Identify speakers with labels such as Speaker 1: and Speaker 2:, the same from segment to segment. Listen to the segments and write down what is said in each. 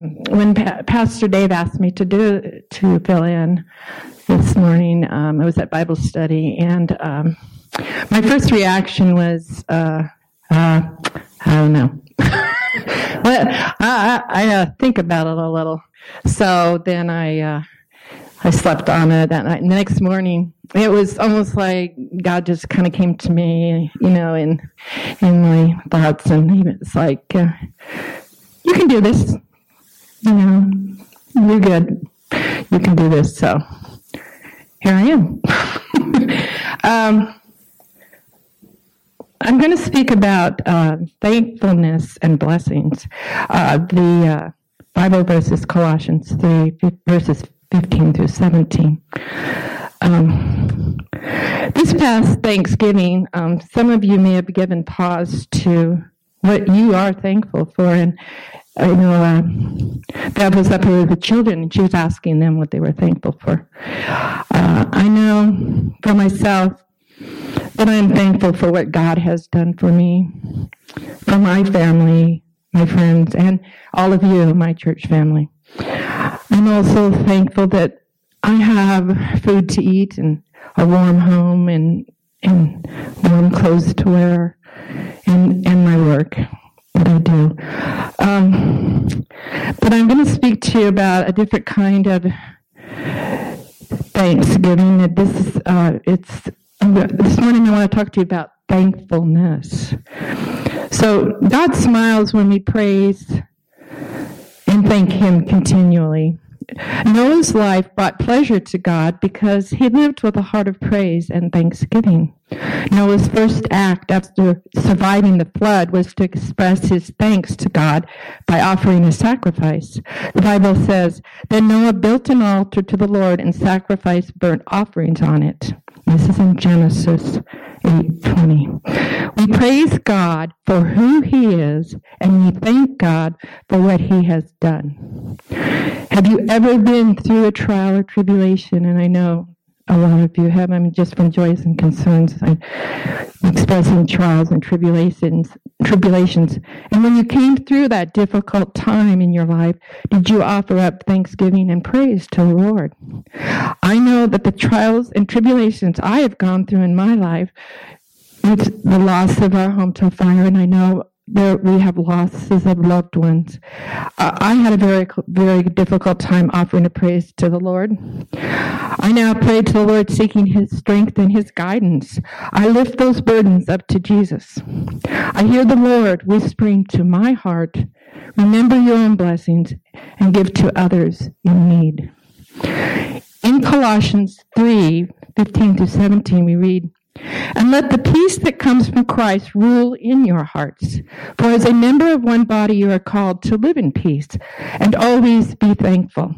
Speaker 1: when pa- Pastor Dave asked me to do to fill in this morning, um, I was at Bible study, and um, my first reaction was, uh, uh, I don't know. but I, I, uh, think about it a little. So then I uh, I slept on it that night. And the next morning, it was almost like God just kind of came to me, you know, in in my thoughts, and it's like, uh, "You can do this. You know, you're good. You can do this." So here I am. um, I'm going to speak about uh, thankfulness and blessings. Uh, the uh, Bible verse is Colossians 3, verses 15 through 17. Um, this past Thanksgiving, um, some of you may have given pause to what you are thankful for. And I know uh, Bev was up here with the children, and she was asking them what they were thankful for. Uh, I know for myself that I am thankful for what God has done for me, for my family, my friends, and all of you, my church family. I'm also thankful that I have food to eat and a warm home and and warm clothes to wear and and my work that I do. Um, but I'm going to speak to you about a different kind of Thanksgiving. That this is uh, it's this morning I want to talk to you about thankfulness. So God smiles when we praise and thank Him continually. Noah's life brought pleasure to God because he lived with a heart of praise and thanksgiving. Noah's first act after surviving the flood was to express his thanks to God by offering a sacrifice. The Bible says, Then Noah built an altar to the Lord and sacrificed burnt offerings on it. This is in Genesis 8:20. We praise God for who he is and we thank God for what he has done. Have you ever been through a trial or tribulation? And I know a lot of you have. I mean, just from joys and concerns, I'm expressing trials and tribulations. Tribulations, and when you came through that difficult time in your life, did you offer up thanksgiving and praise to the Lord? I know that the trials and tribulations I have gone through in my life, with the loss of our home to fire, and I know there we have losses of loved ones. Uh, I had a very, very difficult time offering a praise to the Lord. I now pray to the Lord, seeking His strength and His guidance. I lift those burdens up to Jesus. I hear the Lord whispering to my heart, "Remember your own blessings and give to others in need." In Colossians 3, 15 to 17, we read, and let the peace that comes from Christ rule in your hearts. For as a member of one body, you are called to live in peace and always be thankful.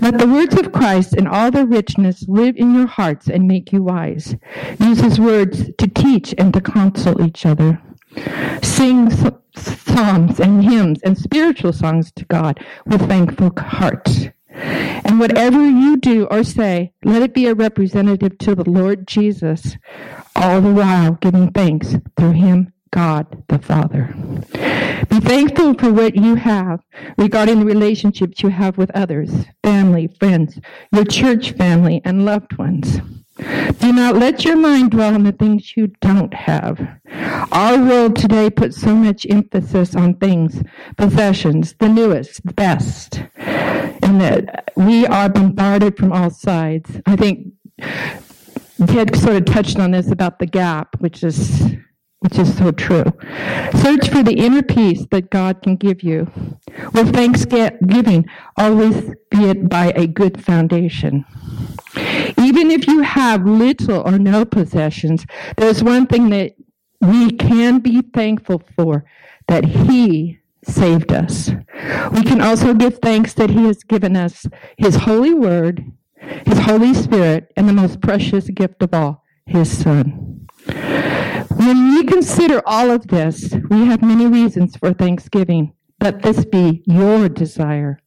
Speaker 1: Let the words of Christ and all their richness live in your hearts and make you wise. Use his words to teach and to counsel each other. Sing psalms and hymns and spiritual songs to God with thankful hearts. And whatever you do or say, let it be a representative to the Lord Jesus, all the while giving thanks through him, God the Father. Be thankful for what you have regarding the relationships you have with others, family, friends, your church family, and loved ones. Do not let your mind dwell on the things you don't have. Our world today puts so much emphasis on things, possessions, the newest, the best, and that we are bombarded from all sides. I think Ted sort of touched on this about the gap, which is which is so true. Search for the inner peace that God can give you. With thanksgiving, always be it by a good foundation. Even if you have little or no possessions, there's one thing that we can be thankful for that He saved us. We can also give thanks that He has given us His holy word, His Holy Spirit, and the most precious gift of all, His Son. When we consider all of this, we have many reasons for thanksgiving. Let this be your desire.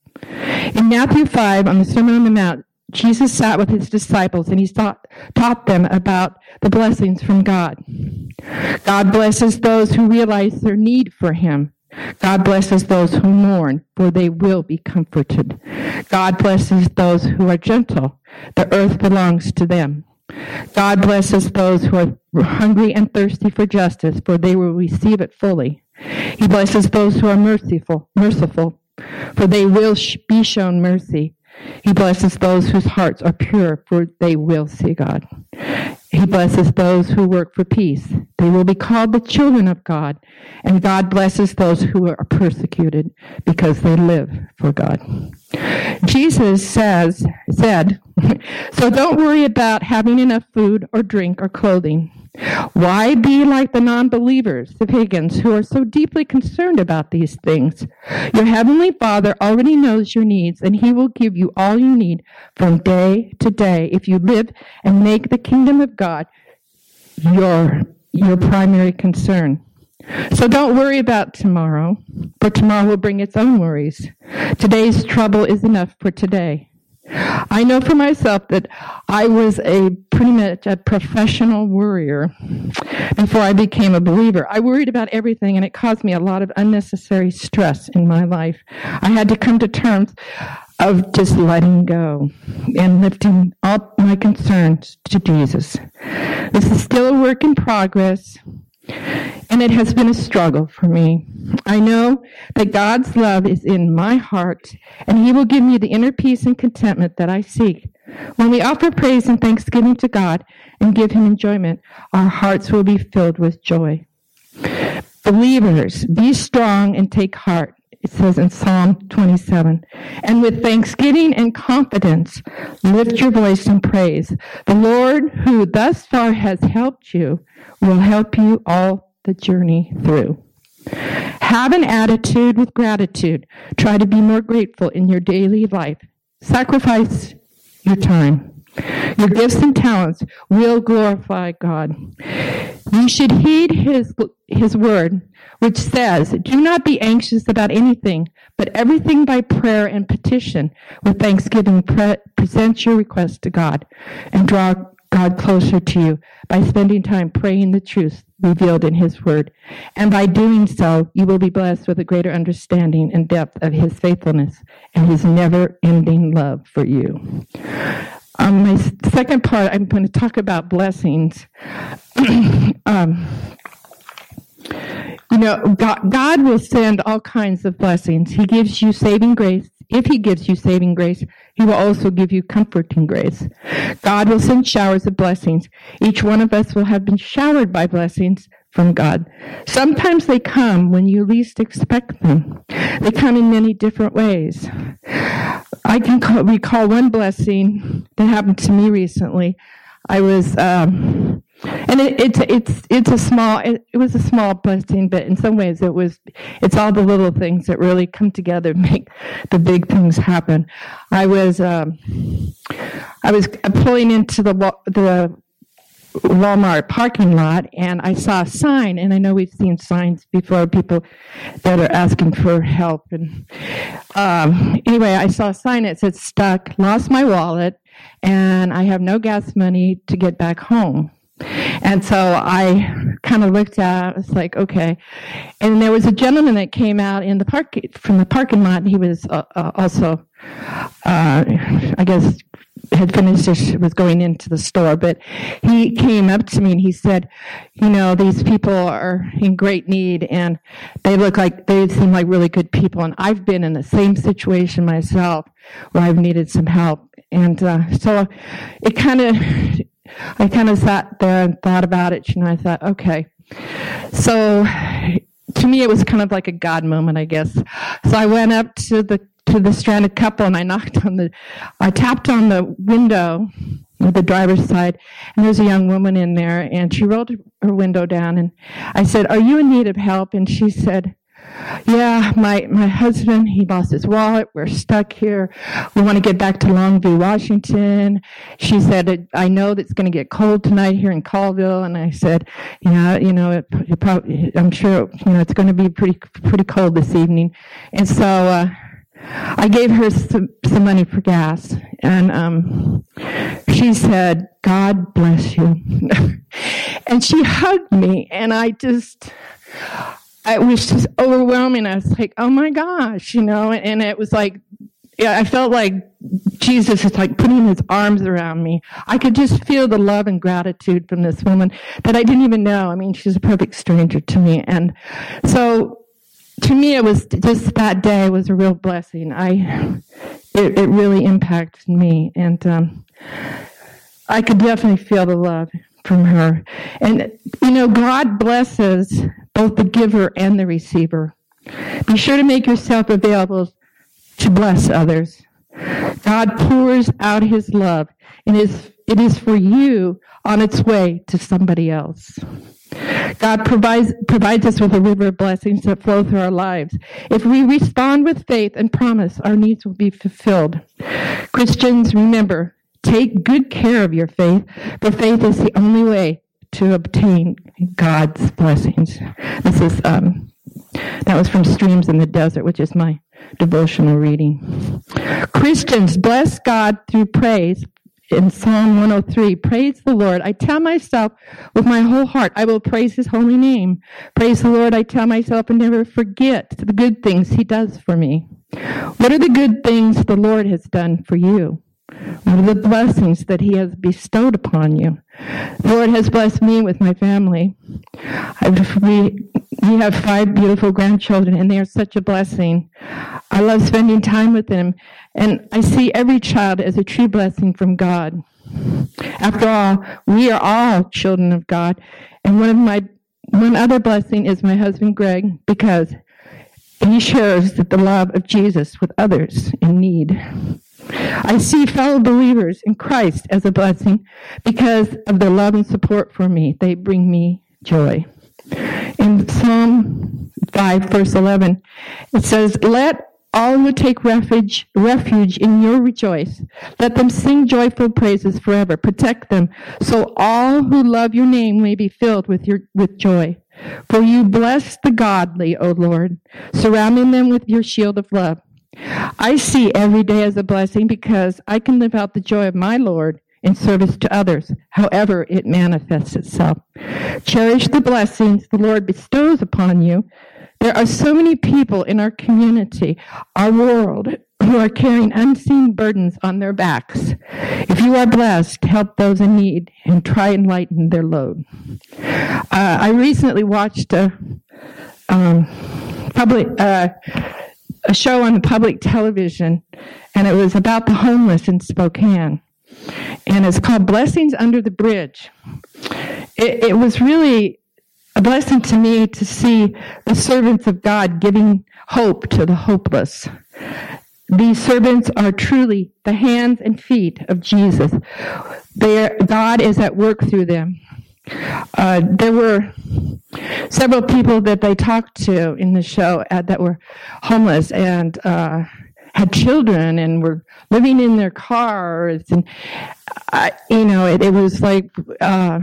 Speaker 1: In Matthew 5, on the Sermon on the Mount, Jesus sat with his disciples and he taught, taught them about the blessings from God. God blesses those who realize their need for him God blesses those who mourn, for they will be comforted. God blesses those who are gentle. The earth belongs to them. God blesses those who are hungry and thirsty for justice, for they will receive it fully. He blesses those who are merciful, merciful, for they will be shown mercy. He blesses those whose hearts are pure, for they will see God. He blesses those who work for peace. They will be called the children of God. And God blesses those who are persecuted because they live for God. Jesus says, said, so don't worry about having enough food or drink or clothing. Why be like the non believers, the pagans, who are so deeply concerned about these things? Your heavenly Father already knows your needs, and He will give you all you need from day to day if you live and make the kingdom of God your, your primary concern. So don't worry about tomorrow, for tomorrow will bring its own worries. Today's trouble is enough for today. I know for myself that I was a pretty much a professional worrier before I became a believer. I worried about everything and it caused me a lot of unnecessary stress in my life. I had to come to terms of just letting go and lifting all my concerns to Jesus. This is still a work in progress. And it has been a struggle for me. I know that God's love is in my heart, and He will give me the inner peace and contentment that I seek. When we offer praise and thanksgiving to God and give Him enjoyment, our hearts will be filled with joy. Believers, be strong and take heart. It says in Psalm 27. And with thanksgiving and confidence, lift your voice in praise. The Lord, who thus far has helped you, will help you all the journey through. Have an attitude with gratitude. Try to be more grateful in your daily life. Sacrifice your time. Your gifts and talents will glorify God. You should heed his, his word, which says, Do not be anxious about anything, but everything by prayer and petition with thanksgiving pre- present your request to God and draw God closer to you by spending time praying the truth revealed in His Word. And by doing so, you will be blessed with a greater understanding and depth of His faithfulness and His never ending love for you. Um, my second part, I'm going to talk about blessings. um, you know, God, God will send all kinds of blessings. He gives you saving grace. If He gives you saving grace, He will also give you comforting grace. God will send showers of blessings. Each one of us will have been showered by blessings from God. Sometimes they come when you least expect them. They come in many different ways. I can call, recall one blessing that happened to me recently. I was, um, and it, it's it's it's a small it, it, was a small blessing, but in some ways it was it's all the little things that really come together make the big things happen. I was um, I was pulling into the the Walmart parking lot and I saw a sign and I know we've seen signs before people that are asking for help and um, anyway I saw a sign that said stuck lost my wallet and I have no gas money to get back home and so I kind of looked at, it, was like, okay. And there was a gentleman that came out in the park from the parking lot. He was uh, uh, also, uh, I guess, had finished was going into the store, but he came up to me and he said, you know, these people are in great need and they look like they seem like really good people. And I've been in the same situation myself where I've needed some help. And uh, so it kind of I kind of sat there and thought about it, You know, I thought, okay. So to me, it was kind of like a God moment, I guess. So I went up to the to the stranded couple and I knocked on the, I tapped on the window of the driver's side, and there's a young woman in there, and she rolled her window down, and I said, "Are you in need of help?" And she said, yeah, my, my husband, he lost his wallet. We're stuck here. We want to get back to Longview, Washington. She said, I know that it's going to get cold tonight here in Colville. And I said, yeah, you know, it, it probably, I'm sure, you know, it's going to be pretty, pretty cold this evening. And so, uh, I gave her some, some money for gas, and um, she said, "God bless you," and she hugged me, and I just, it was just overwhelming. I was like, oh my gosh, you know, and it was like, yeah, I felt like Jesus is like putting his arms around me. I could just feel the love and gratitude from this woman that I didn't even know. I mean, she's a perfect stranger to me. And so to me, it was just that day was a real blessing. I, it, it really impacted me. And, um, I could definitely feel the love from her. And, you know, God blesses both the giver and the receiver. Be sure to make yourself available to bless others. God pours out his love, and it is for you on its way to somebody else. God provides, provides us with a river of blessings that flow through our lives. If we respond with faith and promise, our needs will be fulfilled. Christians, remember, take good care of your faith, for faith is the only way to obtain God's blessings. This is um, that was from Streams in the Desert, which is my devotional reading. Christians bless God through praise. In Psalm 103, praise the Lord. I tell myself with my whole heart, I will praise his holy name. Praise the Lord, I tell myself, and never forget the good things he does for me. What are the good things the Lord has done for you? What are the blessings that He has bestowed upon you? The Lord has blessed me with my family. I've, we, we have five beautiful grandchildren, and they are such a blessing. I love spending time with them, and I see every child as a true blessing from God. After all, we are all children of God, and one of my one other blessing is my husband Greg because he shares the love of Jesus with others in need. I see fellow believers in Christ as a blessing because of their love and support for me. They bring me joy. In Psalm 5, verse 11, it says, Let all who take refuge, refuge in you rejoice. Let them sing joyful praises forever. Protect them, so all who love your name may be filled with your with joy. For you bless the godly, O Lord, surrounding them with your shield of love. I see every day as a blessing because I can live out the joy of my Lord in service to others, however it manifests itself. Cherish the blessings the Lord bestows upon you. There are so many people in our community, our world, who are carrying unseen burdens on their backs. If you are blessed, help those in need and try and lighten their load. Uh, I recently watched a um, public. Uh, a show on the public television, and it was about the homeless in Spokane. And it's called Blessings Under the Bridge. It, it was really a blessing to me to see the servants of God giving hope to the hopeless. These servants are truly the hands and feet of Jesus. They God is at work through them. Uh, there were several people that they talked to in the show uh, that were homeless and uh, had children and were living in their cars. And uh, you know it, it was like uh,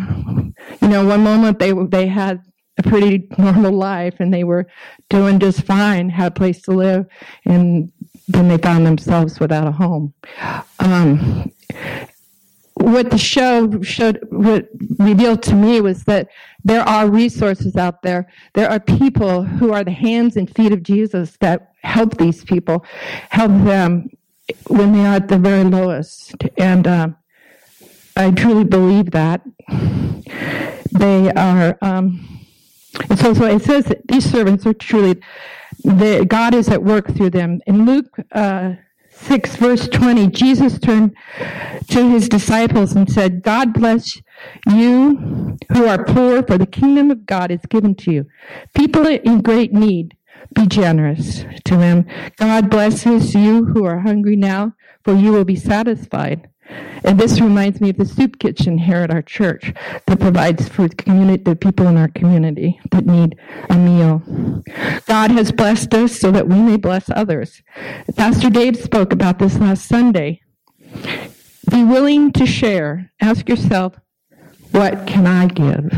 Speaker 1: you know one moment they they had a pretty normal life and they were doing just fine had a place to live and then they found themselves without a home. Um, what the show showed, what revealed to me was that there are resources out there. There are people who are the hands and feet of Jesus that help these people, help them when they are at the very lowest. And uh, I truly believe that they are. Um, so, so it says these servants are truly, the, God is at work through them. In Luke. Uh, 6, verse 20, Jesus turned to his disciples and said, God bless you who are poor, for the kingdom of God is given to you. People in great need, be generous to them. God blesses you who are hungry now, for you will be satisfied. And this reminds me of the soup kitchen here at our church that provides for the, community, the people in our community that need a meal. God has blessed us so that we may bless others. Pastor Dave spoke about this last Sunday. Be willing to share. Ask yourself, what can I give?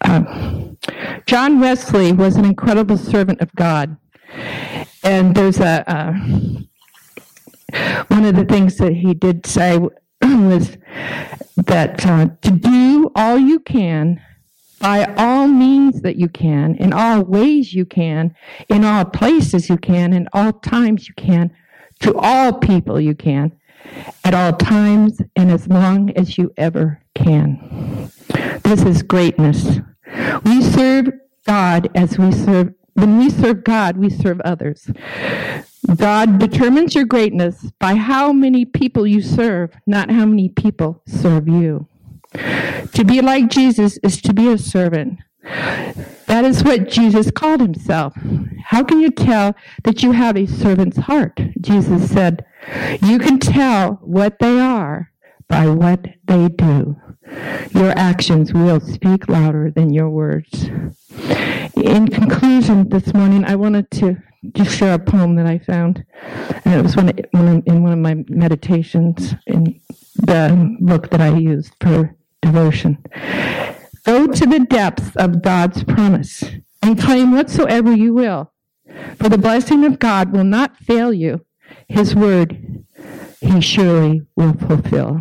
Speaker 1: Uh, John Wesley was an incredible servant of God. And there's a, a one of the things that he did say was that uh, to do all you can by all means that you can, in all ways you can, in all places you can, in all times you can, to all people you can, at all times and as long as you ever can. This is greatness. We serve God as we serve, when we serve God, we serve others. God determines your greatness by how many people you serve, not how many people serve you. To be like Jesus is to be a servant. That is what Jesus called himself. How can you tell that you have a servant's heart? Jesus said, You can tell what they are by what they do. Your actions will speak louder than your words. In conclusion, this morning, I wanted to just share a poem that I found. And it was one, in one of my meditations in the book that I used for devotion. Go to the depths of God's promise and claim whatsoever you will, for the blessing of God will not fail you. His word he surely will fulfill.